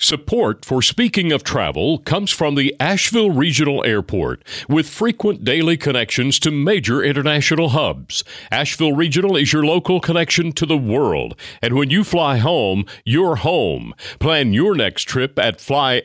Support for Speaking of Travel comes from the Asheville Regional Airport with frequent daily connections to major international hubs. Asheville Regional is your local connection to the world. And when you fly home, you're home. Plan your next trip at flyavl.com.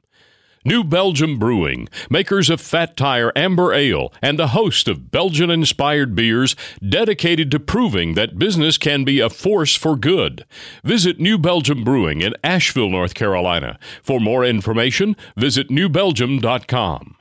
New Belgium Brewing, makers of Fat Tire Amber Ale and a host of Belgian inspired beers dedicated to proving that business can be a force for good. Visit New Belgium Brewing in Asheville, North Carolina. For more information, visit newbelgium.com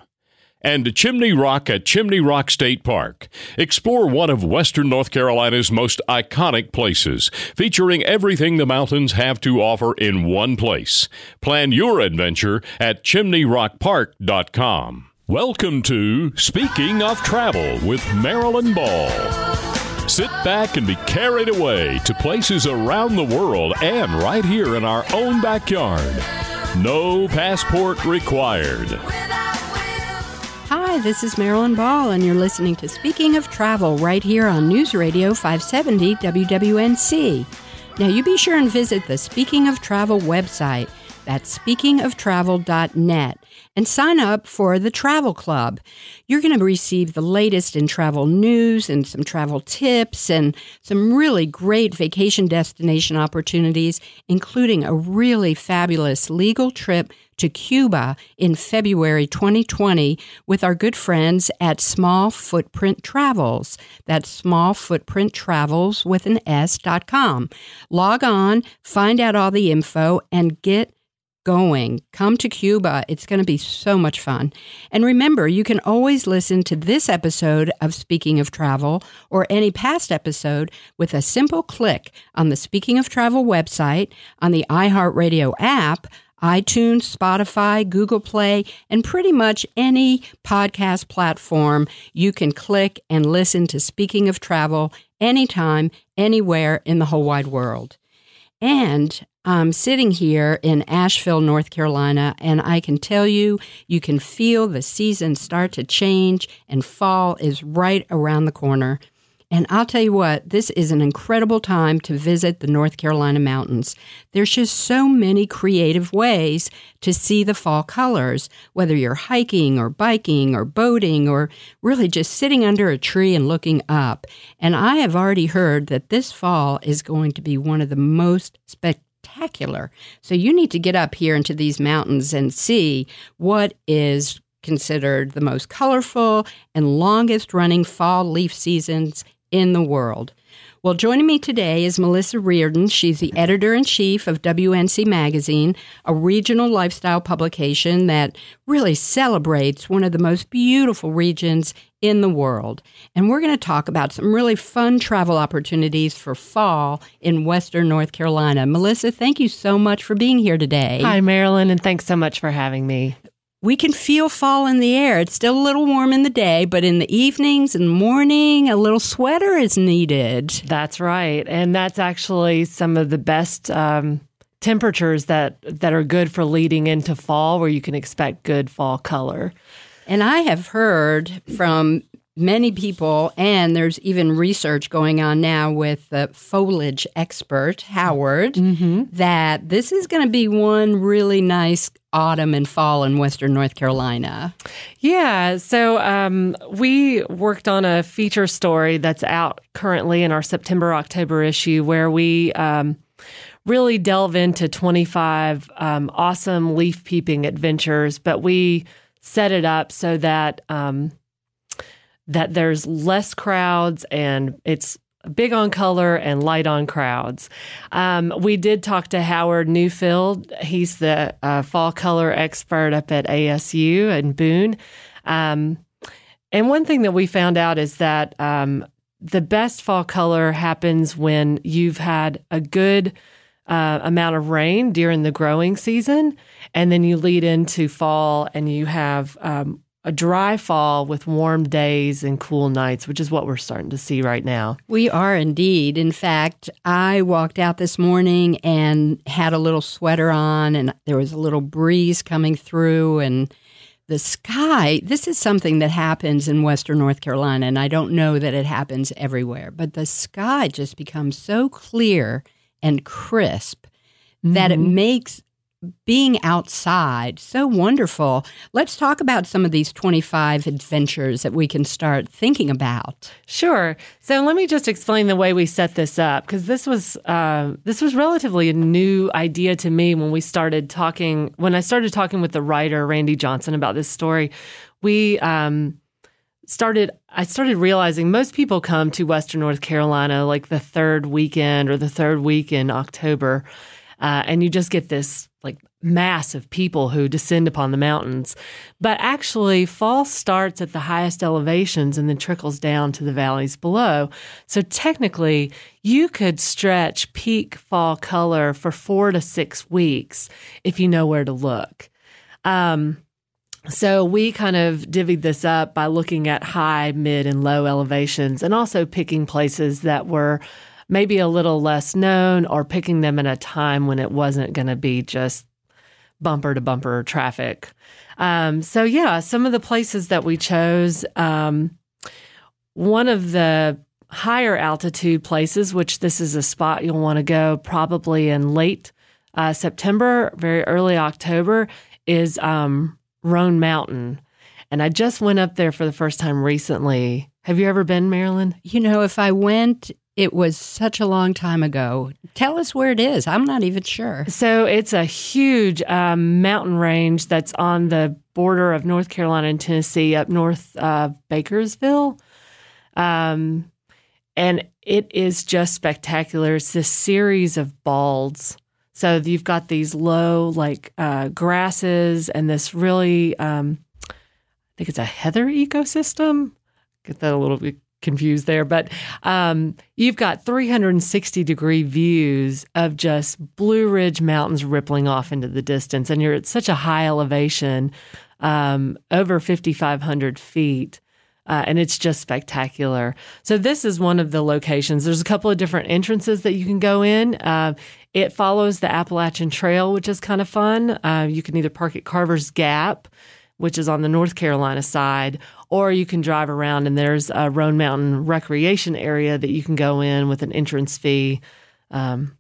and Chimney Rock at Chimney Rock State Park. Explore one of Western North Carolina's most iconic places, featuring everything the mountains have to offer in one place. Plan your adventure at chimneyrockpark.com. Welcome to Speaking of Travel with Marilyn Ball. Sit back and be carried away to places around the world and right here in our own backyard. No passport required. Hi, this is Marilyn Ball, and you're listening to Speaking of Travel right here on News Radio 570 WWNC. Now, you be sure and visit the Speaking of Travel website. That's speakingoftravel.net and sign up for the Travel Club. You're going to receive the latest in travel news and some travel tips and some really great vacation destination opportunities, including a really fabulous legal trip to Cuba in February 2020 with our good friends at Small Footprint Travels. That's Small Footprint Travels with an S.com. Log on, find out all the info, and get going. Come to Cuba. It's going to be so much fun. And remember, you can always listen to this episode of Speaking of Travel or any past episode with a simple click on the Speaking of Travel website, on the iHeartRadio app, iTunes, Spotify, Google Play, and pretty much any podcast platform. You can click and listen to Speaking of Travel anytime, anywhere in the whole wide world. And I'm sitting here in Asheville, North Carolina, and I can tell you, you can feel the seasons start to change, and fall is right around the corner. And I'll tell you what, this is an incredible time to visit the North Carolina mountains. There's just so many creative ways to see the fall colors, whether you're hiking or biking or boating or really just sitting under a tree and looking up. And I have already heard that this fall is going to be one of the most spectacular. So you need to get up here into these mountains and see what is considered the most colorful and longest running fall leaf seasons in the world. Well, joining me today is Melissa Reardon. She's the editor in chief of WNC Magazine, a regional lifestyle publication that really celebrates one of the most beautiful regions in the world. And we're going to talk about some really fun travel opportunities for fall in Western North Carolina. Melissa, thank you so much for being here today. Hi, Marilyn, and thanks so much for having me we can feel fall in the air. It's still a little warm in the day, but in the evenings and morning, a little sweater is needed. That's right, and that's actually some of the best um, temperatures that that are good for leading into fall, where you can expect good fall color. And I have heard from many people, and there's even research going on now with the foliage expert, Howard, mm-hmm. that this is going to be one really nice autumn and fall in Western North Carolina. Yeah. So um, we worked on a feature story that's out currently in our September October issue where we. Um, really delve into 25 um, awesome leaf peeping adventures, but we set it up so that um, that there's less crowds and it's big on color and light on crowds. Um, we did talk to Howard Neufeld. He's the uh, fall color expert up at ASU in Boone. Um, and one thing that we found out is that um, the best fall color happens when you've had a good uh, amount of rain during the growing season, and then you lead into fall and you have um, a dry fall with warm days and cool nights, which is what we're starting to see right now. We are indeed. In fact, I walked out this morning and had a little sweater on, and there was a little breeze coming through, and the sky. This is something that happens in Western North Carolina, and I don't know that it happens everywhere, but the sky just becomes so clear and crisp that it Mm-hmm. makes being outside so wonderful. Let's talk about some of these 25 adventures that we can start thinking about. Sure. So let me just explain the way we set this up because this was uh, this was relatively a new idea to me when we started talking. When I started talking with the writer Randy Johnson about this story, we um, started. I started realizing most people come to Western North Carolina like the third weekend or the third week in October, uh, and you just get this like mass of people who descend upon the mountains. But actually, fall starts at the highest elevations and then trickles down to the valleys below. So technically, you could stretch peak fall color for four to six weeks if you know where to look. Um, so we kind of divvied this up by looking at high, mid, and low elevations and also picking places that were maybe a little less known or picking them at a time when it wasn't going to be just bumper to bumper traffic. Um, so, yeah, some of the places that we chose, um, one of the higher altitude places, which this is a spot you'll want to go probably in late uh, September, very early October, is um, Roan Mountain. And I just went up there for the first time recently. Have you ever been, Marilyn? You know, if I went, it was such a long time ago. Tell us where it is. I'm not even sure. So it's a huge um, mountain range that's on the border of North Carolina and Tennessee, up north of Bakersville. Um, and it is just spectacular. It's this series of balds. So you've got these low, like uh, grasses, and this really, um, I think it's a heather ecosystem. Get that a little bit confused there, but um, you've got 360 degree views of just Blue Ridge Mountains rippling off into the distance, and you're at such a high elevation, um, over 5,500 feet. Uh, and it's just spectacular. So this is one of the locations. There's a couple of different entrances that you can go in. Uh, it follows the Appalachian Trail, which is kind of fun. Uh, you can either park at Carver's Gap, which is on the North Carolina side, or you can drive around and there's a Roan Mountain recreation area that you can go in with an entrance fee. Um,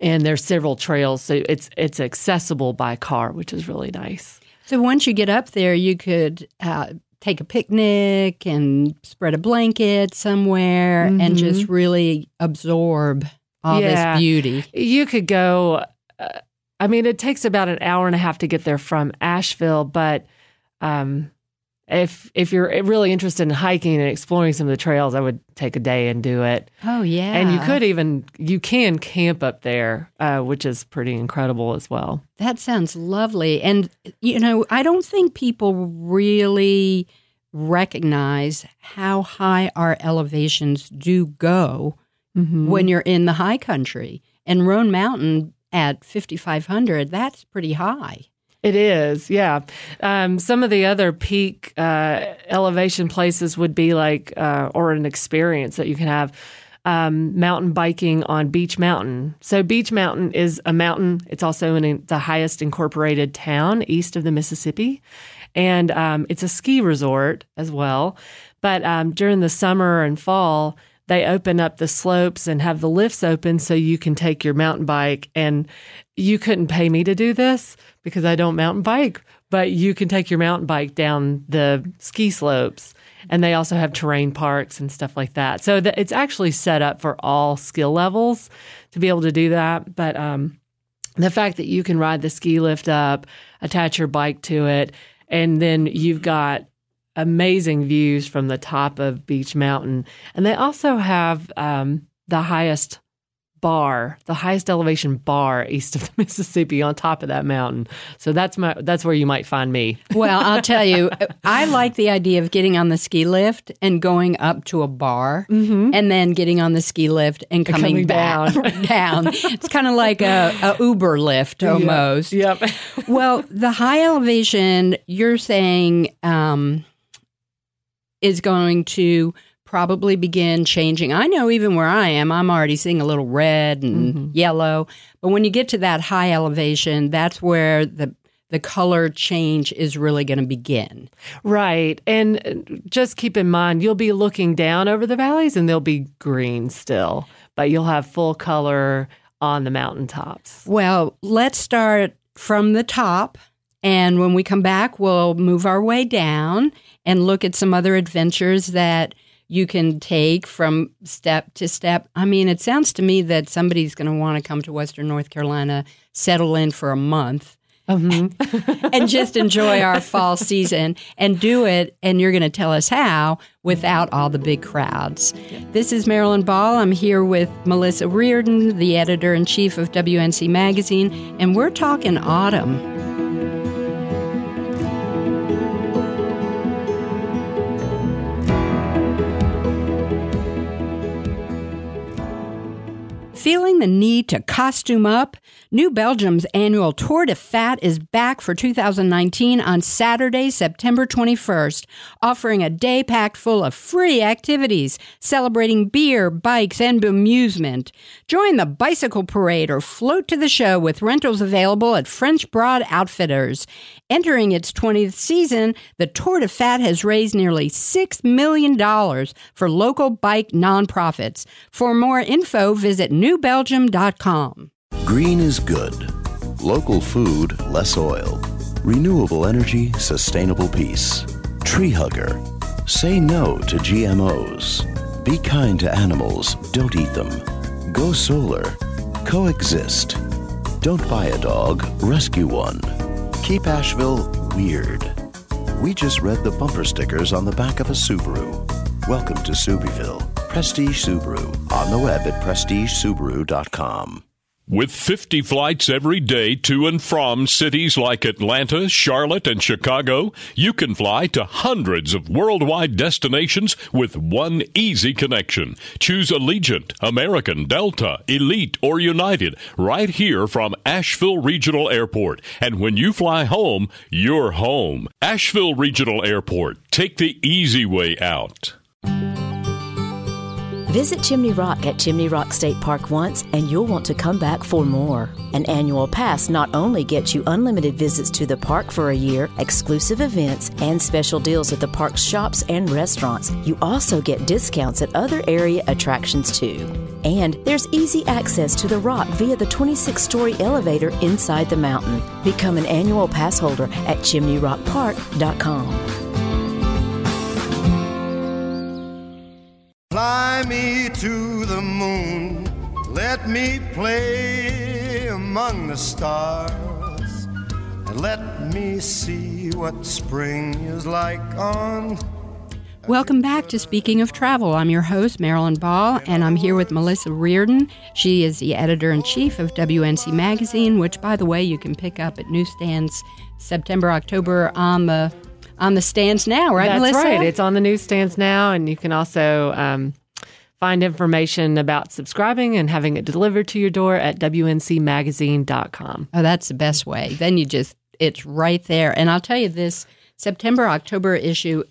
and there's several trails, so it's it's accessible by car, which is really nice. So once you get up there, you could uh, take a picnic and spread a blanket somewhere and just really absorb all Yeah. this beauty. You could go. Uh, I mean, it takes about an hour and a half to get there from Asheville, but um, if if you're really interested in hiking and exploring some of the trails, I would take a day and do it. Oh, yeah. And you could even you can camp up there, uh, which is pretty incredible as well. That sounds lovely. And, you know, I don't think people really recognize how high our elevations do go when you're in the high country. And Roan Mountain at 5,500, that's pretty high. It is, yeah. Um, some of the other peak uh, elevation places would be like, uh, or an experience that you can have. Um, mountain biking on Beech Mountain. So, Beech Mountain is a mountain. It's also in the highest incorporated town east of the Mississippi. And um, it's a ski resort as well. But um, during the summer and fall, they open up the slopes and have the lifts open so you can take your mountain bike. And you couldn't pay me to do this because I don't mountain bike, but you can take your mountain bike down the ski slopes. And they also have terrain parks and stuff like that. So that it's actually set up for all skill levels to be able to do that. But um, the fact that you can ride the ski lift up, attach your bike to it, and then you've got amazing views from the top of Beech Mountain. And they also have um, the highest bar, the highest elevation bar east of the Mississippi on top of that mountain. So that's my that's where you might find me. Well, I'll tell you, I like the idea of getting on the ski lift and going up to a bar Mm-hmm. and then getting on the ski lift and coming, coming back down. down. It's kind of like a, a Uber lift almost. Yep. well, the high elevation you're saying um, is going to probably begin changing. I know even where I am, I'm already seeing a little red and Mm-hmm. yellow. But when you get to that high elevation, that's where the the color change is really going to begin. Right. And uh, just keep in mind, you'll be looking down over the valleys and they'll be green still, but you'll have full color on the mountaintops. Well, let's start from the top. And when we come back, we'll move our way down and look at some other adventures that you can take from step to step. I mean, it sounds to me that somebody's going to want to come to Western North Carolina, settle in for a month, mm-hmm. and just enjoy our fall season and do it. And you're going to tell us how without all the big crowds. This is Marilyn Ball. I'm here with Melissa Reardon, the editor in chief of WNC Magazine, and we're talking autumn. Feeling the need to costume up? New Belgium's annual Tour de Fat is back for 2019 on Saturday, September 21st, offering a day packed full of free activities celebrating beer, bikes, and amusement. Join the bicycle parade or float to the show with rentals available at French Broad Outfitters. Entering its 20th season, the Tour de Fat has raised nearly $6 million for local bike nonprofits. For more info, visit newbelgium.com. Green is good. Local food, less oil. Renewable energy, sustainable peace. Tree hugger. Say no to GMOs. Be kind to animals, don't eat them. Go solar. Coexist. Don't buy a dog, rescue one. Keep Asheville weird. We just read the bumper stickers on the back of a Subaru. Welcome to Subieville. Prestige Subaru. On the web at prestigesubaru.com. With 50 flights every day to and from cities like Atlanta, Charlotte, and Chicago, you can fly to hundreds of worldwide destinations with one easy connection. Choose Allegiant, American, Delta, Elite, or United right here from Asheville Regional Airport. And when you fly home, you're home. Asheville Regional Airport. Take the easy way out. Visit Chimney Rock at Chimney Rock State Park once, and you'll want to come back for more. An annual pass not only gets you unlimited visits to the park for a year, exclusive events, and special deals at the park's shops and restaurants, you also get discounts at other area attractions too. And there's easy access to the rock via the 26 story elevator inside the mountain. Become an annual pass holder at chimneyrockpark.com. Fly me to the moon, let me play among the stars, and let me see what spring is like on. Welcome back to Speaking of Travel. I'm your host, Marilyn Ball, and I'm here with Melissa Reardon. She is the editor in chief of WNC Magazine, which, by the way, you can pick up at newsstands September, October on the on the stands now, right, That's Melissa? right. It's on the newsstands now, and you can also um, find information about subscribing and having it delivered to your door at wncmagazine.com. Oh, that's the best way. Then you just, it's right there. And I'll tell you this September, October issue,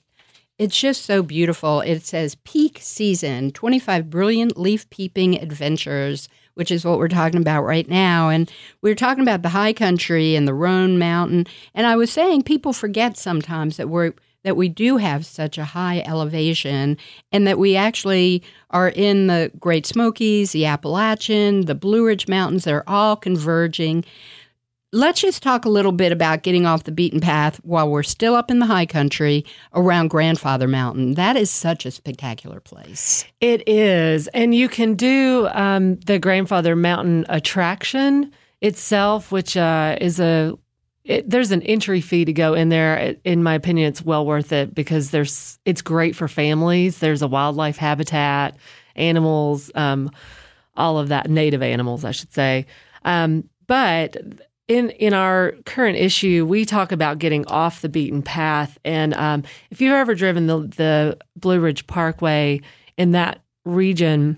it's just so beautiful. It says peak season 25 brilliant leaf peeping adventures, which is what we're talking about right now. And we are talking about the high country and the Roan Mountain. And I was saying people forget sometimes that we're, that we do have such a high elevation and that we actually are in the Great Smokies, the Appalachian, the Blue Ridge Mountains. They're all converging. Let's just talk a little bit about getting off the beaten path while we're still up in the high country around Grandfather Mountain. That is such a spectacular place. It is. And you can do um, the Grandfather Mountain attraction itself, which uh, is a. It, there's an entry fee to go in there. In my opinion, it's well worth it because there's it's great for families. There's a wildlife habitat, animals, um, all of that native animals, I should say. Um, but in in our current issue, we talk about getting off the beaten path. And um, if you've ever driven the the Blue Ridge Parkway in that region,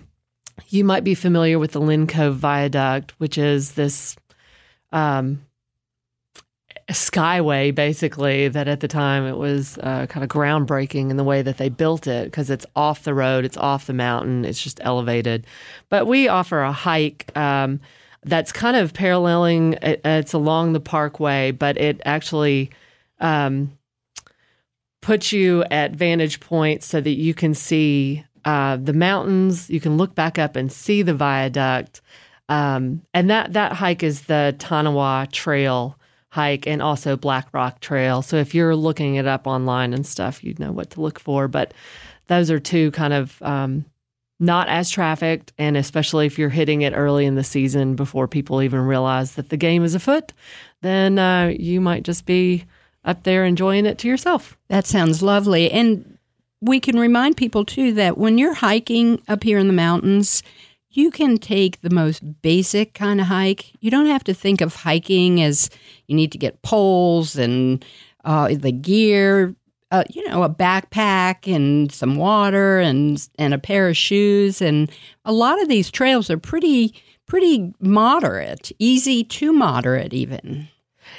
you might be familiar with the Linn Cove Viaduct, which is this um, skyway, basically. That at the time it was uh, kind of groundbreaking in the way that they built it because it's off the road, it's off the mountain, it's just elevated. But we offer a hike. Um, that's kind of paralleling. It's along the parkway, but it actually um, puts you at vantage points so that you can see uh, the mountains. You can look back up and see the viaduct. Um, and that that hike is the Tanawha Trail hike and also Black Rock Trail. So if you're looking it up online and stuff, you'd know what to look for. But those are two kind of um, not as trafficked, and especially if you're hitting it early in the season before people even realize that the game is afoot, then uh, you might just be up there enjoying it to yourself. That sounds lovely. And we can remind people too that when you're hiking up here in the mountains, you can take the most basic kind of hike. You don't have to think of hiking as you need to get poles and uh, the gear uh, you know, a backpack and some water and and a pair of shoes. And a lot of these trails are pretty pretty moderate, easy to moderate even.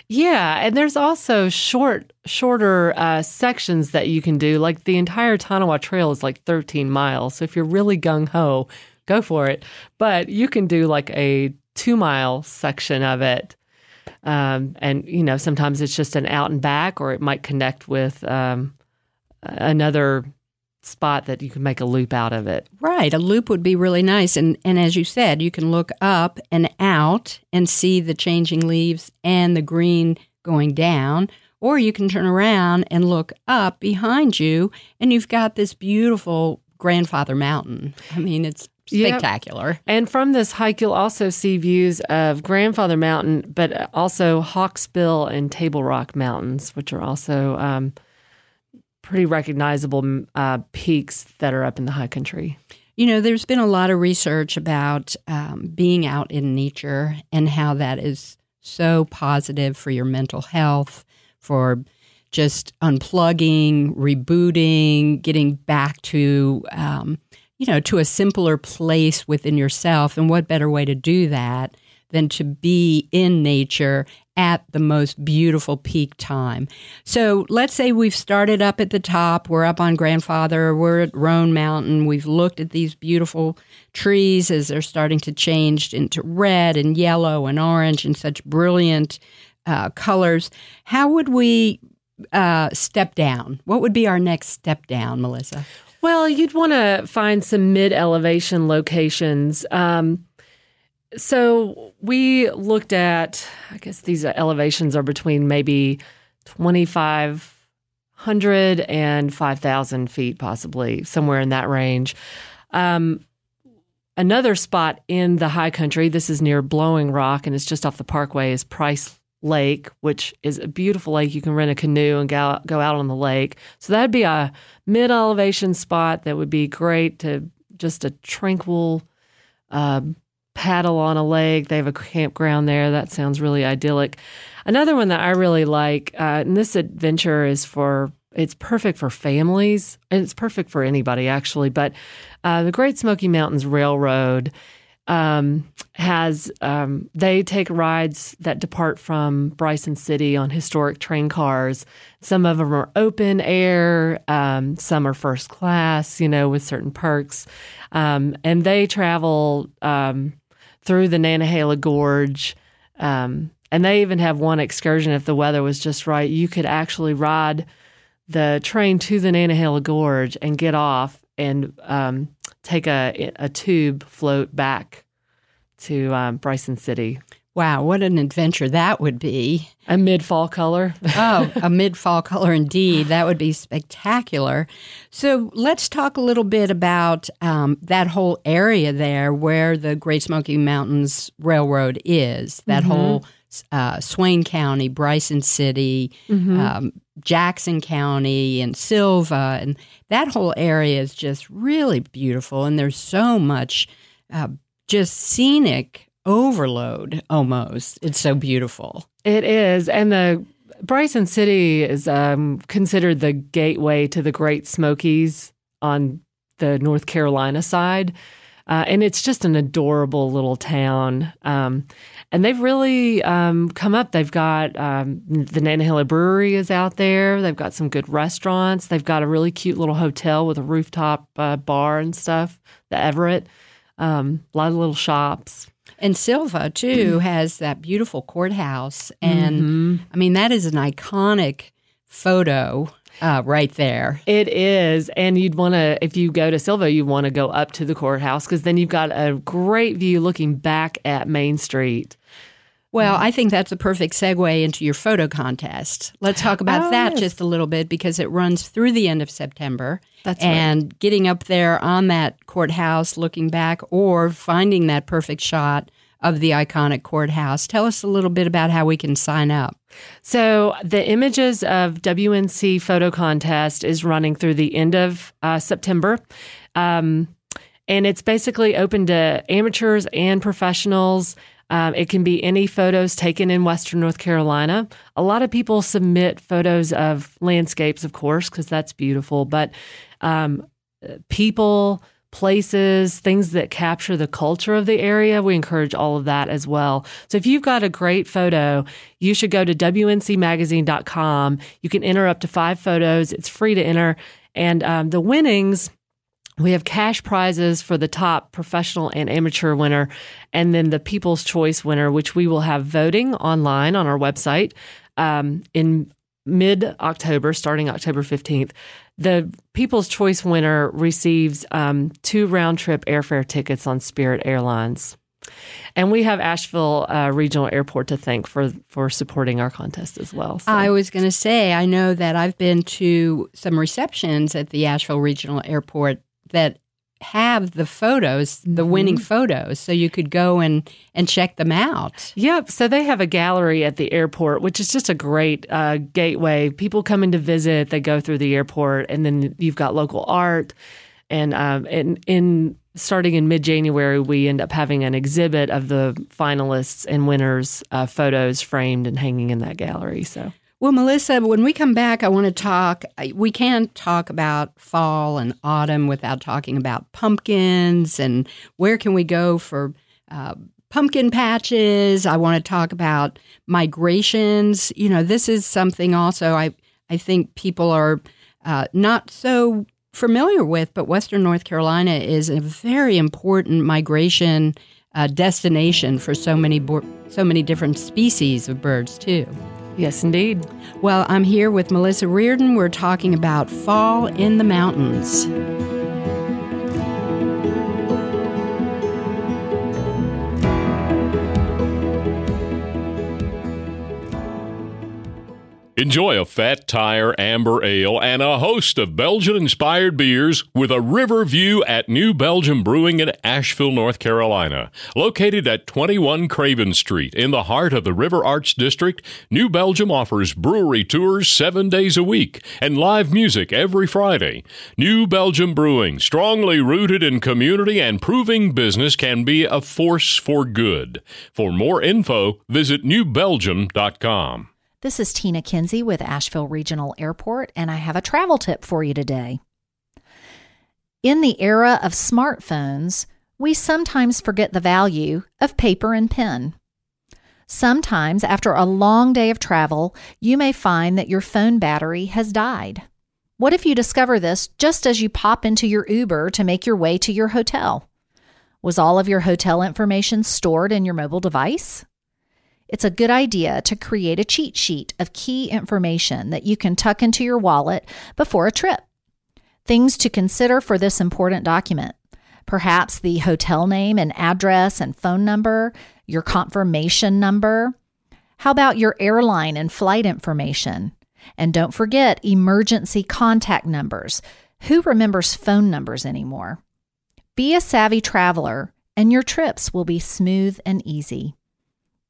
Yeah, and there's also short, shorter uh, sections that you can do. Like the entire Tanawha Trail is like 13 miles. So if you're really gung ho, go for it. But you can do like a two mile section of it um, and you know sometimes it's just an out and back, or it might connect with um, another spot that you can make a loop out of it. Right, a loop would be really nice. And and as you said, you can look up and out and see the changing leaves and the green going down. Or you can turn around and look up behind you, and you've got this beautiful grandfather mountain. I mean, it's spectacular. Yep. And from this hike, you'll also see views of Grandfather Mountain, but also Hawksbill and Table Rock Mountains, which are also um, pretty recognizable uh, peaks that are up in the high country. You know, there's been a lot of research about um, being out in nature and how that is so positive for your mental health, for just unplugging, rebooting, getting back to um, you know, to a simpler place within yourself. And what better way to do that than to be in nature at the most beautiful peak time. So let's say we've started up at the top, we're up on Grandfather, we're at Roan Mountain, we've looked at these beautiful trees as they're starting to change into red and yellow and orange and such brilliant uh, colors. How would we uh, step down? What would be our next step down, Melissa? Well, you'd want to find some mid elevation locations. Um, so we looked at, I guess these elevations are between maybe 2,500 and 5,000 feet, possibly somewhere in that range. Um, another spot in the high country, this is near Blowing Rock and it's just off the parkway, is Price Lake, which is a beautiful lake. You can rent a canoe and go, go out on the lake. So that'd be a mid elevation spot that would be great to just a tranquil uh, paddle on a lake. They have a campground there. That sounds really idyllic. Another one that I really like, uh, and this adventure is for it's perfect for families and it's perfect for anybody actually. But uh, the Great Smoky Mountains Railroad um, has um, they take rides that depart from Bryson City on historic train cars. Some of them are open air, um, some are first class, you know, with certain perks, um, and they travel um, through the Nantahala Gorge. Um, and they even have one excursion if the weather was just right. You could actually ride the train to the Nantahala Gorge and get off and um, take a, a tube float back to um, Bryson City. Wow, what an adventure that would be. A mid fall color. oh, a mid fall color indeed. That would be spectacular. So let's talk a little bit about um, that whole area there where the Great Smoky Mountains Railroad is, that mm-hmm. whole uh, Swain County, Bryson City, mm-hmm. um, Jackson County, and Sylva. And that whole area is just really beautiful. And there's so much. Uh, just scenic overload almost. It's so beautiful. It is. And the Bryson City is um, considered the gateway to the Great Smokies on the North Carolina side. Uh, and it's just an adorable little town. Um, and they've really um, come up. They've got um, the Nantahala Brewery is out there. They've got some good restaurants. They've got a really cute little hotel with a rooftop uh, bar and stuff. The Everett, um, a lot of little shops. And Sylva too has that beautiful courthouse, and I mean that is an iconic photo uh, right there. It is. And you'd want to, if you go to Sylva, you want to go up to the courthouse because then you've got a great view looking back at Main Street. Well, I think that's a perfect segue into your photo contest. Let's talk about Oh, that yes. just a little bit because it runs through the end of September. That's right. and getting up there on that courthouse, looking back, or finding that perfect shot of the iconic courthouse. Tell us a little bit about how we can sign up. So the images of WNC photo contest is running through the end of uh, September. Um, and it's basically open to amateurs and professionals. Um, it can be any photos taken in Western North Carolina. A lot of people submit photos of landscapes, of course, because that's beautiful, but um, people, places, things that capture the culture of the area. We encourage all of that as well. So if you've got a great photo, you should go to WNCmagazine.com. You can enter up to five photos. It's free to enter. And um, the winnings, we have cash prizes for the top professional and amateur winner, and then the People's Choice winner, which we will have voting online on our website um, in mid October, starting October 15th. The People's Choice winner receives um, two round trip airfare tickets on Spirit Airlines. And we have Asheville uh, Regional Airport to thank for, for supporting our contest as well. So- I was going to say, I know that I've been to some receptions at the Asheville Regional Airport that have the photos, the winning photos, so you could go and, and check them out. Yep. So they have a gallery at the airport, which is just a great uh, gateway. People come in to visit, they go through the airport, and then you've got local art. And um, in, in starting in mid January, we end up having an exhibit of the finalists and winners' uh, photos framed and hanging in that gallery. So Well, Melissa, when we come back, I want to talk. We can't talk about fall and autumn without talking about pumpkins and where can we go for uh, pumpkin patches. I want to talk about migrations. You know, this is something also I I think people are uh, not so familiar with, but Western North Carolina is a very important migration uh, destination for so many bo- so many different species of birds too. Yes, indeed. Well, I'm here with Melissa Reardon. We're talking about fall in the mountains. Enjoy a Fat Tire Amber Ale and a host of Belgian inspired beers with a river view at New Belgium Brewing in Asheville, North Carolina. Located at 21 Craven Street in the heart of the River Arts District, New Belgium offers brewery tours seven days a week and live music every Friday. New Belgium Brewing, strongly rooted in community and proving business can be a force for good. For more info, visit newbelgium.com. This is Tina Kinsey with Asheville Regional Airport, and I have a travel tip for you today. In the era of smartphones, we sometimes forget the value of paper and pen. Sometimes, after a long day of travel, you may find that your phone battery has died. What if you discover this just as you pop into your Uber to make your way to your hotel? Was all of your hotel information stored in your mobile device? It's a good idea to create a cheat sheet of key information that you can tuck into your wallet before a trip. Things to consider for this important document perhaps the hotel name and address and phone number, your confirmation number. How about your airline and flight information? And don't forget emergency contact numbers. Who remembers phone numbers anymore? Be a savvy traveler, and your trips will be smooth and easy.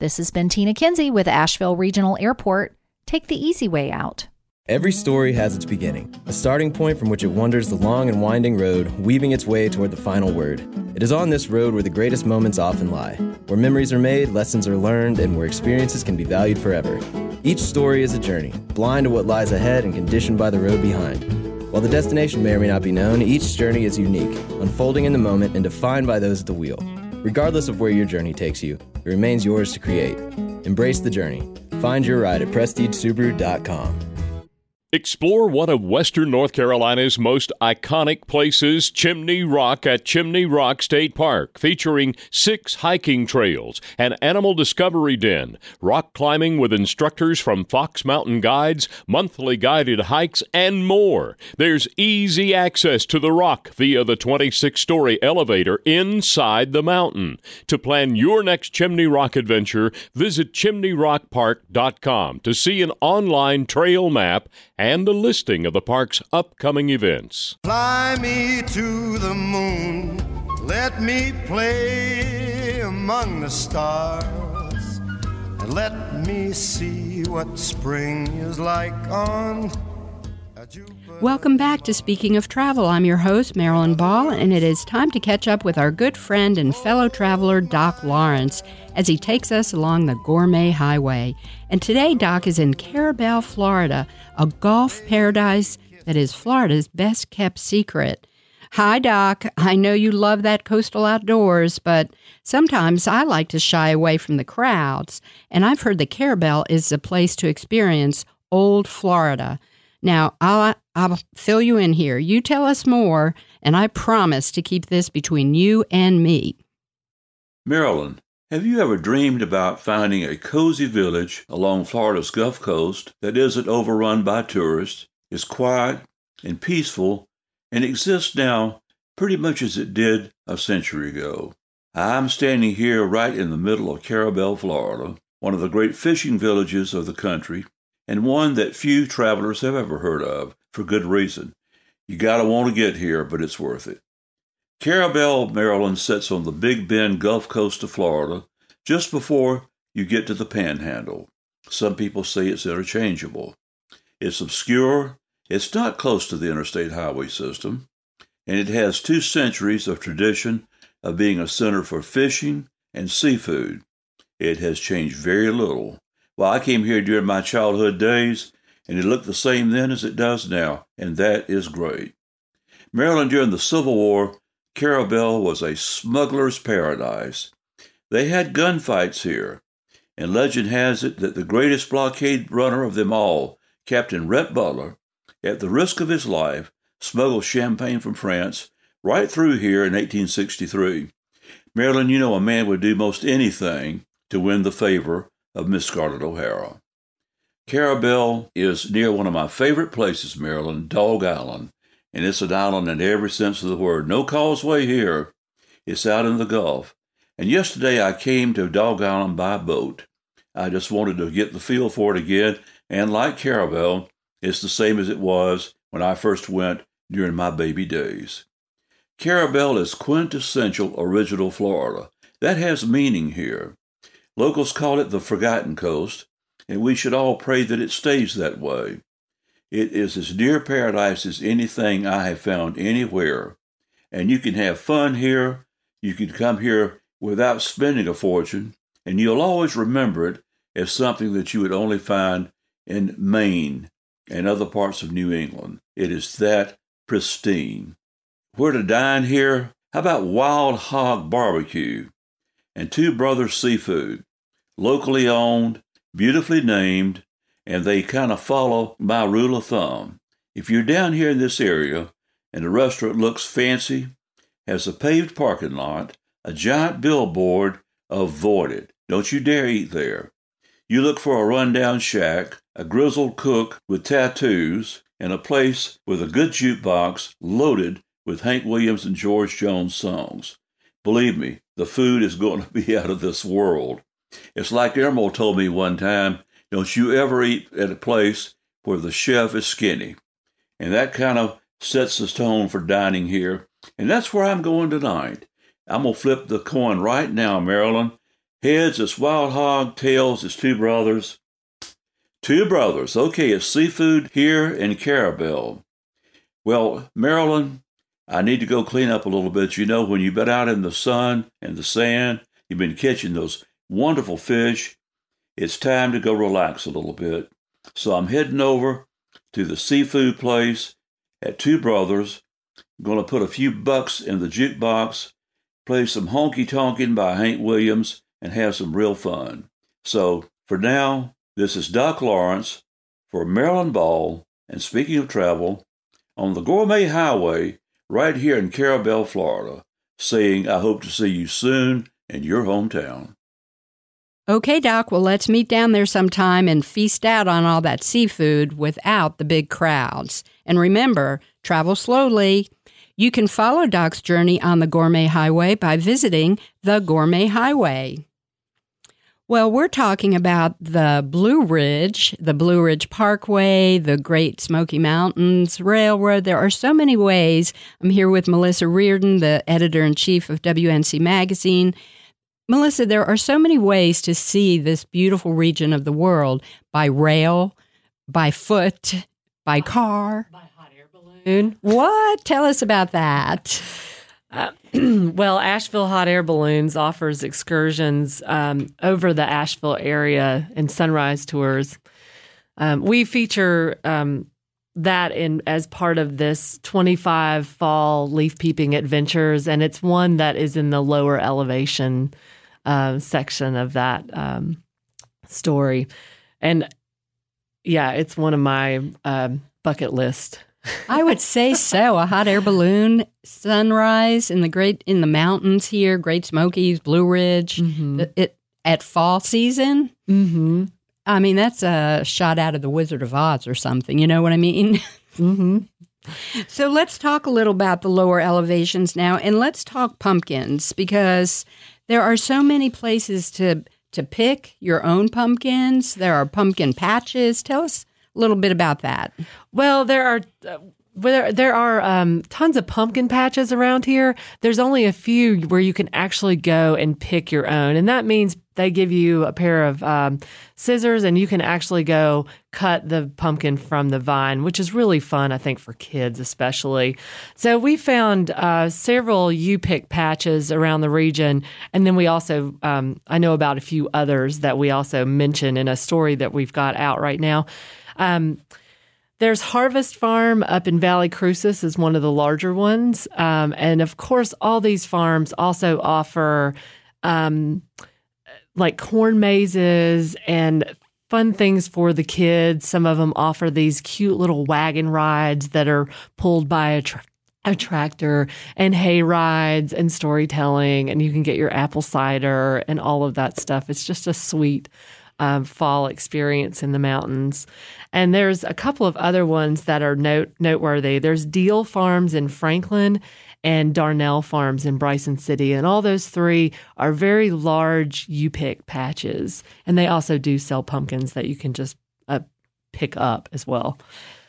This has been Tina Kinsey with Asheville Regional Airport. Take the easy way out. Every story has its beginning, a starting point from which it wanders the long and winding road, weaving its way toward the final word. It is on this road where the greatest moments often lie, where memories are made, lessons are learned, and where experiences can be valued forever. Each story is a journey, blind to what lies ahead and conditioned by the road behind. While the destination may or may not be known, each journey is unique, unfolding in the moment and defined by those at the wheel. Regardless of where your journey takes you, it remains yours to create. Embrace the journey. Find your ride at PrestigeSubaru.com. Explore one of Western North Carolina's most iconic places, Chimney Rock at Chimney Rock State Park, featuring six hiking trails, an animal discovery den, rock climbing with instructors from Fox Mountain Guides, monthly guided hikes, and more. There's easy access to the rock via the 26 story elevator inside the mountain. To plan your next Chimney Rock adventure, visit chimneyrockpark.com to see an online trail map and a listing of the park's upcoming events. Fly me to the moon, let me play among the stars, and let me see what spring is like on. Welcome back to Speaking of Travel. I'm your host, Marilyn Ball, and it is time to catch up with our good friend and fellow traveler, Doc Lawrence, as he takes us along the Gourmet Highway. And today, Doc is in Carrabelle, Florida, a golf paradise that is Florida's best kept secret. Hi, Doc. I know you love that coastal outdoors, but sometimes I like to shy away from the crowds, and I've heard the Carrabelle is the place to experience old Florida. Now, I'll, I'll fill you in here. You tell us more, and I promise to keep this between you and me. Marilyn, have you ever dreamed about finding a cozy village along Florida's Gulf Coast that isn't overrun by tourists, is quiet and peaceful, and exists now pretty much as it did a century ago? I'm standing here right in the middle of Carrabelle, Florida, one of the great fishing villages of the country, and one that few travelers have ever heard of, for good reason. You gotta want to get here, but it's worth it. Carrabelle, Marilyn sits on the Big Bend Gulf Coast of Florida, just before you get to the Panhandle. Some people say it's interchangeable. It's obscure, it's not close to the interstate highway system, and it has two centuries of tradition of being a center for fishing and seafood. It has changed very little well, I came here during my childhood days, and it looked the same then as it does now, and that is great. Marilyn during the Civil War, Carrabelle was a smuggler's paradise. They had gunfights here, and legend has it that the greatest blockade runner of them all, Captain Rhett Butler, at the risk of his life, smuggled champagne from France right through here in 1863. Marilyn, you know, a man would do most anything to win the favor of Miss Scarlett O'Hara. Carrabelle is near one of my favorite places, Marilyn, Dog Island, and it's an island in every sense of the word. No causeway here. It's out in the Gulf. And yesterday I came to Dog Island by boat. I just wanted to get the feel for it again, and like Carrabelle, it's the same as it was when I first went during my baby days. Carrabelle is quintessential original Florida. That has meaning here. Locals call it the Forgotten Coast, and we should all pray that it stays that way. It is as near paradise as anything I have found anywhere, and you can have fun here. You can come here without spending a fortune, and you'll always remember it as something that you would only find in Maine and other parts of New England. It is that pristine. Where to dine here? How about Wild Hog Barbecue and Two Brothers Seafood? locally owned, beautifully named, and they kind of follow my rule of thumb. If you're down here in this area and the restaurant looks fancy, has a paved parking lot, a giant billboard, avoid it. Don't you dare eat there. You look for a rundown shack, a grizzled cook with tattoos, and a place with a good jukebox loaded with Hank Williams and George Jones songs. Believe me, the food is going to be out of this world. It's like Emeril told me one time don't you ever eat at a place where the chef is skinny. And that kind of sets the tone for dining here. And that's where I'm going tonight. I'm going to flip the coin right now, Marilyn. Heads, it's Wild Hog. Tails, it's Two Brothers. Two brothers. Okay, it's seafood here in Carrabelle. Well, Marilyn, I need to go clean up a little bit. You know, when you've been out in the sun and the sand, you've been catching those wonderful fish. It's time to go relax a little bit. So I'm heading over to the seafood place at Two Brothers. I'm going to put a few bucks in the jukebox, play some honky tonkin' by Hank Williams, and have some real fun. So for now, this is Doc Lawrence for Marilyn Ball, and speaking of travel, on the Gourmet Highway right here in Carrabelle, Florida, saying I hope to see you soon in your hometown. Okay, Doc, well, let's meet down there sometime and feast out on all that seafood without the big crowds. And remember, travel slowly. You can follow Doc's journey on the Gourmet Highway by visiting the Gourmet Highway. Well, we're talking about the Blue Ridge, the Blue Ridge Parkway, the Great Smoky Mountains Railroad. There are so many ways. I'm here with Melissa Reardon, the editor in chief of WNC Magazine. Melissa, there are so many ways to see this beautiful region of the world by rail, by foot, by car. By hot air balloon. What? Tell us about that. Uh, well, Asheville Hot Air Balloons offers excursions um, over the Asheville area and sunrise tours. Um, we feature um, that in as part of this 25 fall leaf peeping adventures, and it's one that is in the lower elevation uh, section of that um, story. And yeah, it's one of my uh, bucket list. I would say so. A hot air balloon sunrise in the great in the mountains here, Great Smokies, Blue Ridge. Mm-hmm. It at fall season. Mm-hmm. I mean, that's a shot out of the Wizard of Oz or something. You know what I mean? mm-hmm. So let's talk a little about the lower elevations now, and let's talk pumpkins because there are so many places to to pick your own pumpkins. There are pumpkin patches. Tell us a little bit about that. Well, there are. Uh, there, there are um, tons of pumpkin patches around here. There's only a few where you can actually go and pick your own. And that means they give you a pair of um, scissors and you can actually go cut the pumpkin from the vine, which is really fun, I think, for kids especially. So we found uh, several U pick patches around the region. And then we also, um, I know about a few others that we also mention in a story that we've got out right now. Um, there's Harvest Farm up in Valle Crucis is one of the larger ones, um, and of course, all these farms also offer um, like corn mazes and fun things for the kids. Some of them offer these cute little wagon rides that are pulled by a, tra- a tractor and hay rides and storytelling, and you can get your apple cider and all of that stuff. It's just a sweet um, fall experience in the mountains. And there's a couple of other ones that are note noteworthy. There's Deal Farms in Franklin and Darnell Farms in Bryson City. And all those three are very large U pick patches. And they also do sell pumpkins that you can just uh, pick up as well.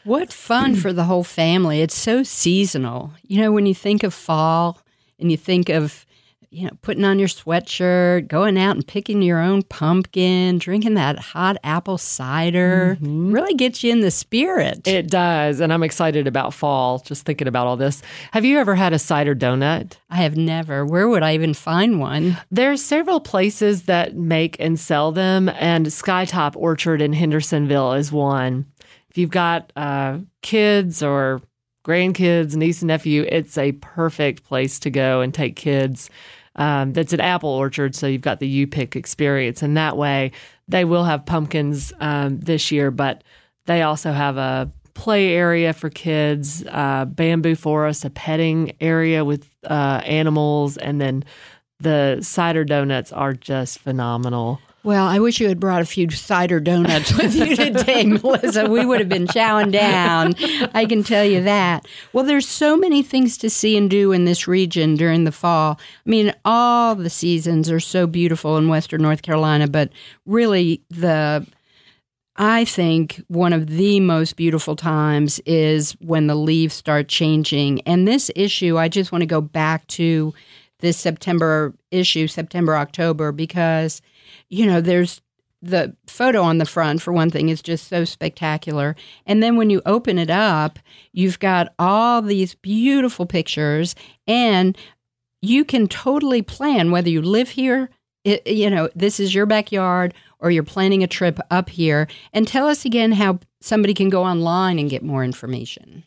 What fun for the whole family. It's so seasonal. You know, when you think of fall and you think of you know, putting on your sweatshirt, going out and picking your own pumpkin, drinking that hot apple cider mm-hmm. really gets you in the spirit. It does. And I'm excited about fall, just thinking about all this. Have you ever had a cider donut? I have never. Where would I even find one? There's several places that make and sell them, and Skytop Orchard in Hendersonville is one. If you've got uh, kids or grandkids, niece and nephew, it's a perfect place to go and take kids um, that's an apple orchard, so you've got the U pick experience. And that way, they will have pumpkins um, this year, but they also have a play area for kids, uh, bamboo forest, a petting area with uh, animals, and then the cider donuts are just phenomenal. Well, I wish you had brought a few cider donuts with you today, Melissa. We would have been chowing down. I can tell you that. Well, there's so many things to see and do in this region during the fall. I mean, all the seasons are so beautiful in Western North Carolina, but really the I think one of the most beautiful times is when the leaves start changing. And this issue, I just want to go back to this September issue, September, October, because, you know, there's the photo on the front, for one thing, is just so spectacular. And then when you open it up, you've got all these beautiful pictures, and you can totally plan whether you live here, it, you know, this is your backyard, or you're planning a trip up here. And tell us again how somebody can go online and get more information.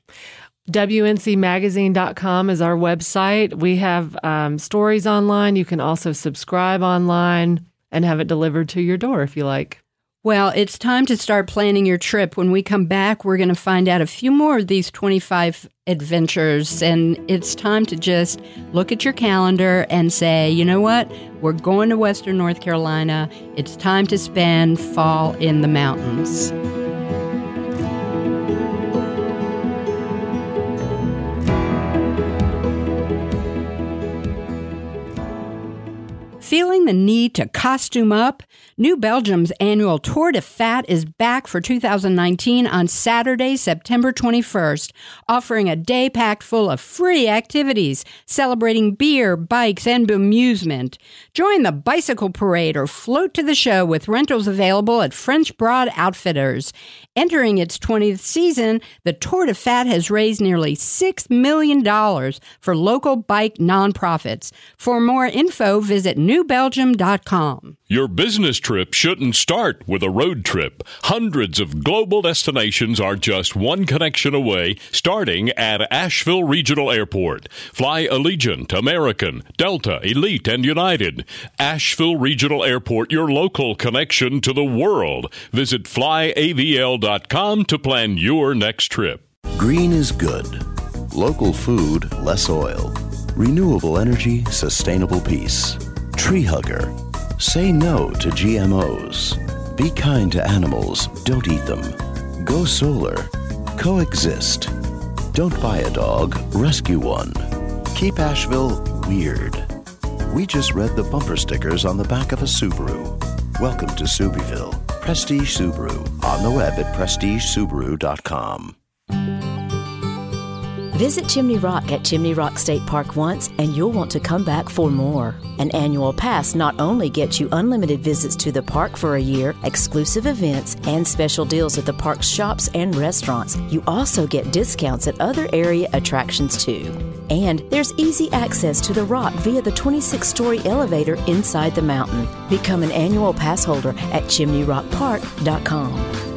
WNCmagazine.com is our website. We have um, stories online. You can also subscribe online and have it delivered to your door if you like. Well, it's time to start planning your trip. When we come back, we're going to find out a few more of these 25 adventures. And it's time to just look at your calendar and say, you know what? We're going to Western North Carolina. It's time to spend fall in the mountains. Feeling the need to costume up? New Belgium's annual Tour de Fat is back for 2019 on Saturday, September 21st, offering a day packed full of free activities, celebrating beer, bikes, and amusement. Join the bicycle parade or float to the show with rentals available at French Broad Outfitters. Entering its 20th season, the Tour de Fat has raised nearly $6 million for local bike nonprofits. For more info, visit newbelgium.com. Your business trip shouldn't start with a road trip. Hundreds of global destinations are just one connection away, starting at Asheville Regional Airport. Fly Allegiant, American, Delta, Elite, and United. Asheville Regional Airport, your local connection to the world. Visit flyavl.com to plan your next trip. Green is good. Local food, less oil. Renewable energy, sustainable peace. Tree hugger. Say no to GMOs. Be kind to animals, don't eat them. Go solar. Coexist. Don't buy a dog, rescue one. Keep Asheville weird. We just read the bumper stickers on the back of a Subaru. Welcome to Subieville. Prestige Subaru. On the web at prestigesubaru.com. Visit Chimney Rock at Chimney Rock State Park once, and you'll want to come back for more. An annual pass not only gets you unlimited visits to the park for a year, exclusive events, and special deals at the park's shops and restaurants, you also get discounts at other area attractions too. And there's easy access to the rock via the 26 story elevator inside the mountain. Become an annual pass holder at chimneyrockpark.com.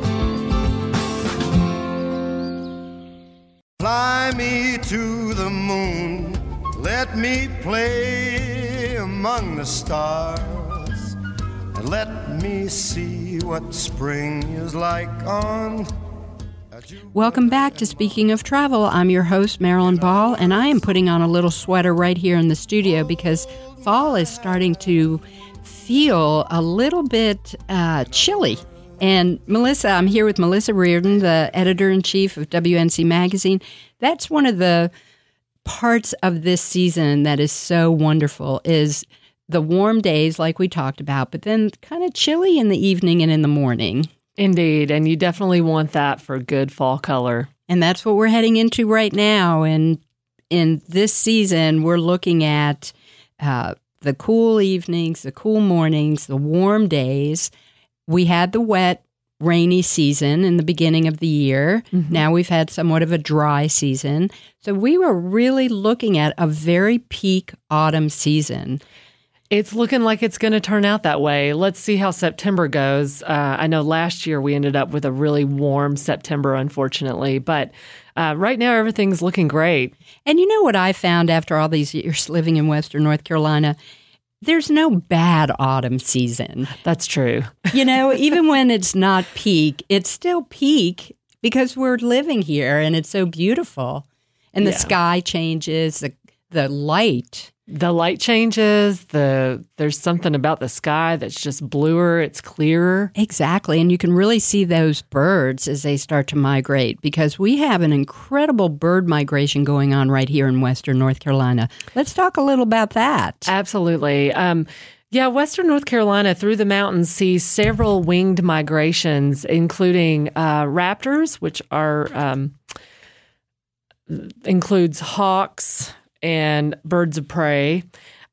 Me to the moon. Let me play among the stars. And let me see what spring is like on. Welcome back to Speaking of Travel. I'm your host, Marilyn Ball, and I am putting on a little sweater right here in the studio because fall is starting to feel a little bit uh, chilly. And Melissa, I'm here with Melissa Reardon, the editor in chief of WNC Magazine. That's one of the parts of this season that is so wonderful is the warm days like we talked about, but then kind of chilly in the evening and in the morning. Indeed, and you definitely want that for good fall color. And that's what we're heading into right now. And in this season, we're looking at uh, the cool evenings, the cool mornings, the warm days we had the wet, rainy season in the beginning of the year. Mm-hmm. Now we've had somewhat of a dry season. So we were really looking at a very peak autumn season. It's looking like it's going to turn out that way. Let's see how September goes. Uh, I know last year we ended up with a really warm September, unfortunately, but uh, right now everything's looking great. And you know what I found after all these years living in Western North Carolina? There's no bad autumn season. That's true. you know, even when it's not peak, it's still peak because we're living here and it's so beautiful. And the yeah. sky changes, the the light the light changes the there's something about the sky that's just bluer it's clearer. Exactly and you can really see those birds as they start to migrate because we have an incredible bird migration going on right here in western north carolina. Let's talk a little about that. Absolutely. Um, yeah, Western North Carolina through the mountains sees several winged migrations, including uh, raptors, which are um, includes hawks, and birds of prey,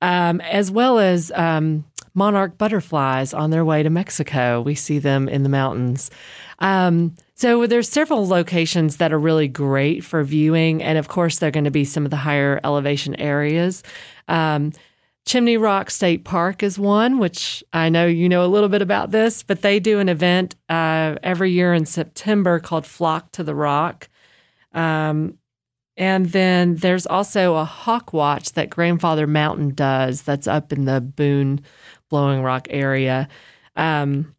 um, as well as um, monarch butterflies on their way to Mexico. We see them in the mountains. Um, so there's several locations that are really great for viewing, and of course, they're going to be some of the higher elevation areas. Um, Chimney Rock State Park is one, which I know you know a little bit about this, but they do an event uh, every year in September called Flock to the Rock. Um, and then there's also a hawk watch that Grandfather Mountain does that's up in the Boone Blowing Rock area. Um,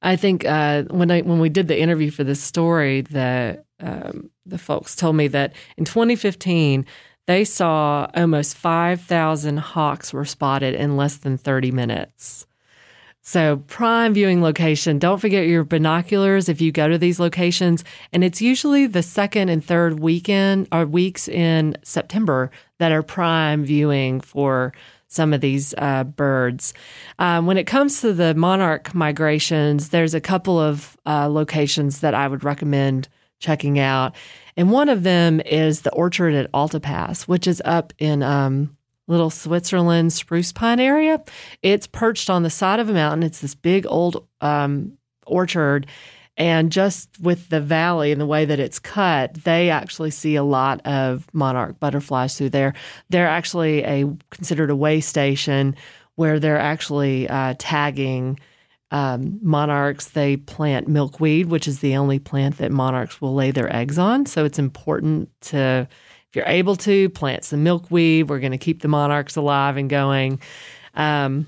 I think uh, when I when we did the interview for this story, the um, the folks told me that in 2015 they saw almost 5,000 hawks were spotted in less than 30 minutes. So, prime viewing location. Don't forget your binoculars if you go to these locations. And it's usually the second and third weekend or weeks in September that are prime viewing for some of these uh, birds. Um, when it comes to the monarch migrations, there's a couple of uh, locations that I would recommend checking out. And one of them is the orchard at Altapass, which is up in um, little Switzerland spruce pine area. It's perched on the side of a mountain. It's this big old um, orchard. And just with the valley and the way that it's cut, they actually see a lot of monarch butterflies through there. They're actually a considered a way station where they're actually uh, tagging um, monarchs. They plant milkweed, which is the only plant that monarchs will lay their eggs on. So it's important to if you're able to, plant some milkweed. We're going to keep the monarchs alive and going. Um,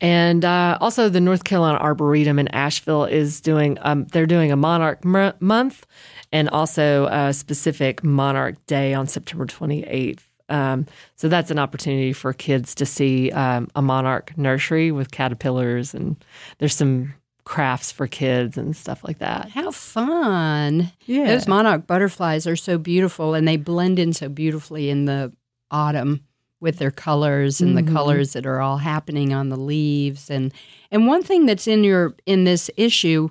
and uh, also, the North Carolina Arboretum in Asheville is doing, um, they're doing a monarch m- month and also a specific monarch day on September 28th. Um, so that's an opportunity for kids to see um, a monarch nursery with caterpillars, and there's some crafts for kids and stuff like that. How fun. Yeah. Those monarch butterflies are so beautiful and they blend in so beautifully in the autumn with their colors and Mhm. the colors that are all happening on the leaves and and one thing that's in your in this issue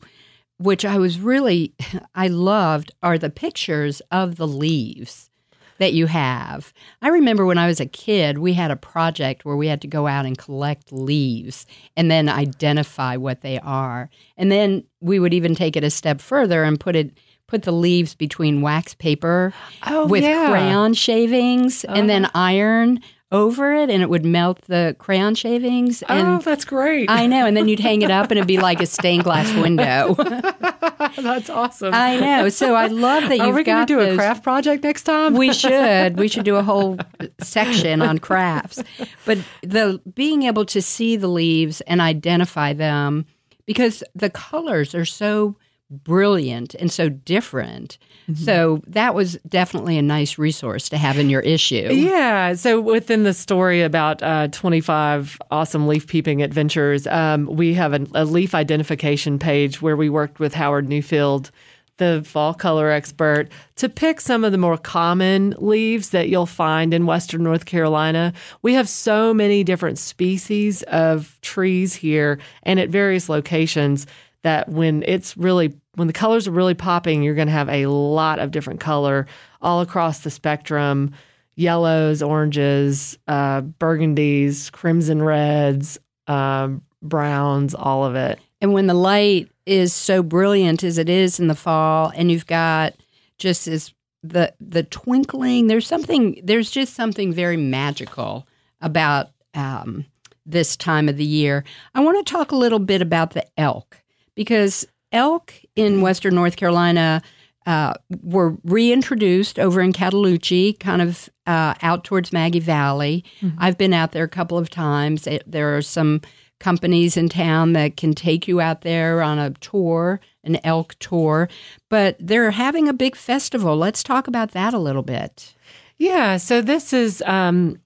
which I was really I loved are the pictures of the leaves that you have. I remember when I was a kid, we had a project where we had to go out and collect leaves and then identify what they are. And then we would even take it a step further and put it put the leaves between wax paper Oh, with yeah. crayon shavings and then uh-huh. iron over it and it would melt the crayon shavings oh, and oh, that's great. I know and then you'd hang it up and it'd be like a stained glass window. that's awesome. I know. So I love that you've Are we going to do a craft project next time? we should. We should do a whole section on crafts. But the being able to see the leaves and identify them because the colors are so brilliant and so different. Mm-hmm. So that was definitely a nice resource to have in your issue. Yeah. So within the story about uh, 25 awesome leaf peeping adventures, um, we have a, a leaf identification page where we worked with Howard Neufeld, the fall color expert, to pick some of the more common leaves that you'll find in Western North Carolina. We have so many different species of trees here and at various locations that when it's really when the colors are really popping, you're going to have a lot of different color all across the spectrum yellows, oranges, uh, burgundies, crimson reds, um, browns, all of it. And when the light is so brilliant as it is in the fall, and you've got just this the the twinkling, there's something there's just something very magical about um, this time of the year. I want to talk a little bit about the elk because elk in Western North Carolina uh, were reintroduced over in Cataloochee, kind of uh, out towards Maggie Valley. I've been out there a couple of times. It, there are some companies in town that can take you out there on a tour, an elk tour, but they're having a big festival. Let's talk about that a little bit. Yeah, so this is um,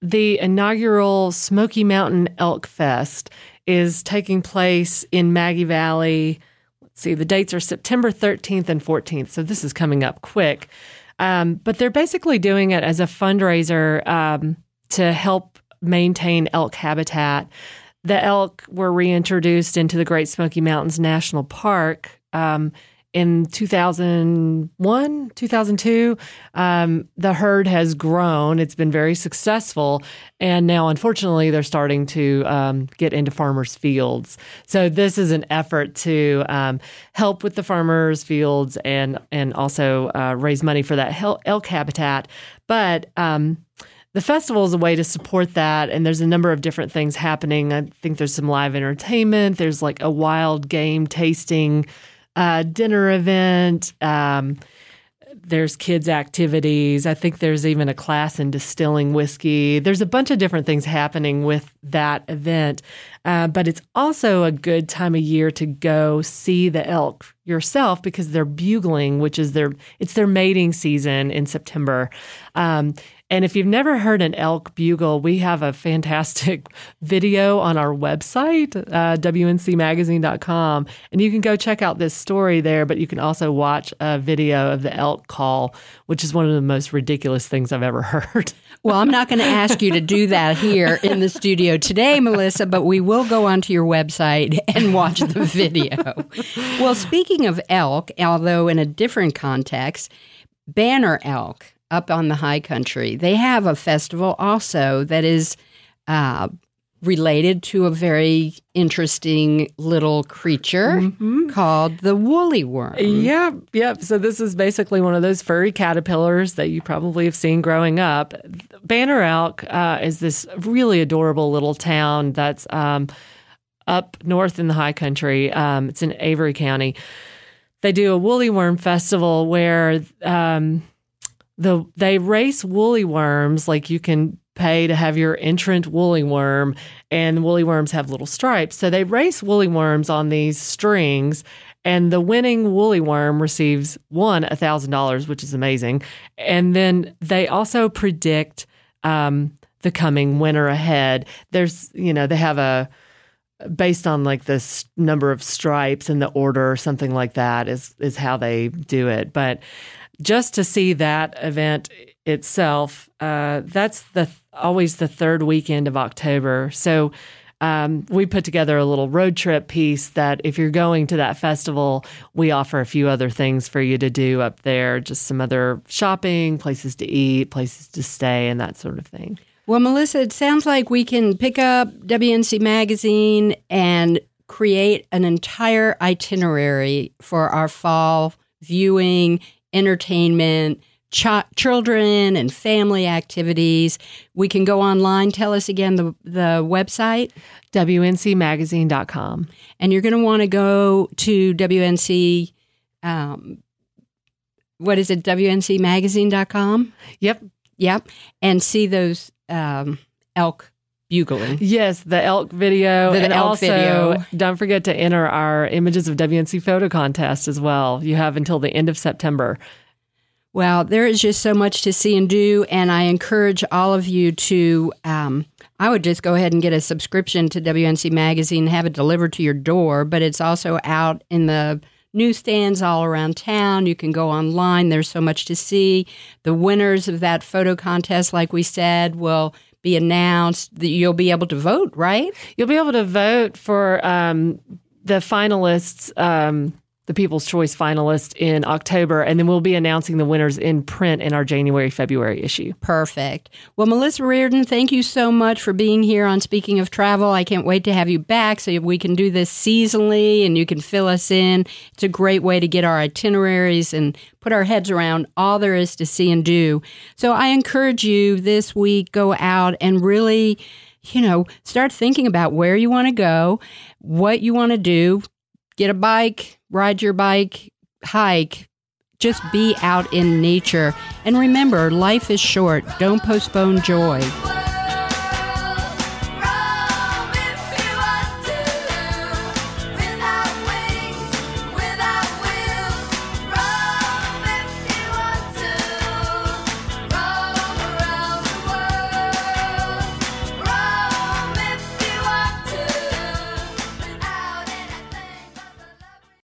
the inaugural Smoky Mountain Elk Fest is taking place in Maggie Valley. See, the dates are September 13th and 14th, so this is coming up quick. Um, but they're basically doing it as a fundraiser um, to help maintain elk habitat. The elk were reintroduced into the Great Smoky Mountains National Park um, in 2001, 2002, um, the herd has grown. It's been very successful. And now, unfortunately, they're starting to um, get into farmers' fields. So, this is an effort to um, help with the farmers' fields and, and also uh, raise money for that elk habitat. But um, the festival is a way to support that and there's a number of different things happening i think there's some live entertainment there's like a wild game tasting uh, dinner event. Um, there's kids activities. I think there's even a class in distilling whiskey. There's a bunch of different things happening with that event. Uh, but it's also a good time of year to go see the elk yourself because they're bugling which is their it's their mating season in september. Um, and if you've never heard an elk bugle, we have a fantastic video on our website, uh, WNCmagazine.com. And you can go check out this story there, but you can also watch a video of the elk call, which is one of the most ridiculous things I've ever heard. well, I'm not going to ask you to do that here in the studio today, Melissa, but we will go onto your website and watch the video. well, speaking of elk, although in a different context, Banner elk up on the high country. They have a festival also that is uh, related to a very interesting little creature mm-hmm. called the woolly worm. Yep, yep. So this is basically one of those furry caterpillars that you probably have seen growing up. Banner Elk uh, is this really adorable little town that's um, up north in the high country. Um, it's in Avery County. They do a woolly worm festival where um, the they race woolly worms like you can pay to have your entrant woolly worm and woolly worms have little stripes. So they race woolly worms on these strings and the winning woolly worm receives one thousand dollars which is amazing. And then they also predict um, the coming winter ahead. There's you know they have a based on like this number of stripes and the order or something like that is is how they do it. But just to see that event itself, uh, that's the always the third weekend of October. So um, we put together a little road trip piece that if you're going to that festival, we offer a few other things for you to do up there, just some other shopping, places to eat, places to stay, and that sort of thing. Well, Melissa, it sounds like we can pick up WNC Magazine and create an entire itinerary for our fall viewing entertainment, ch- children and family activities. We can go online. Tell us again the, the website WNCmagazine.com. And you're going to want to go to WNC. Um, what is it? WNCmagazine.com? Yep. Yep. And see those um, elk bugling. Yes, the elk video. The and elk also, video. don't forget to enter our Images of WNC photo contest as well. You have until the end of September. Well, there is just so much to see and do, and I encourage all of you to. Um, I would just go ahead and get a subscription to WNC Magazine, have it delivered to your door, but it's also out in the newsstands all around town. You can go online. There's so much to see. The winners of that photo contest, like we said, will be announced. That you'll be able to vote, right? You'll be able to vote for um, the finalists. Um, the People's Choice finalists in October, and then we'll be announcing the winners in print in our January February issue. Perfect. Well, Melissa Reardon, thank you so much for being here on Speaking of Travel. I can't wait to have you back so we can do this seasonally and you can fill us in. It's a great way to get our itineraries and put our heads around all there is to see and do. So I encourage you this week go out and really you know, start thinking about where you want to go, what you want to do, get a bike, ride your bike, hike, just be out in nature. And remember, life is short. Don't postpone joy.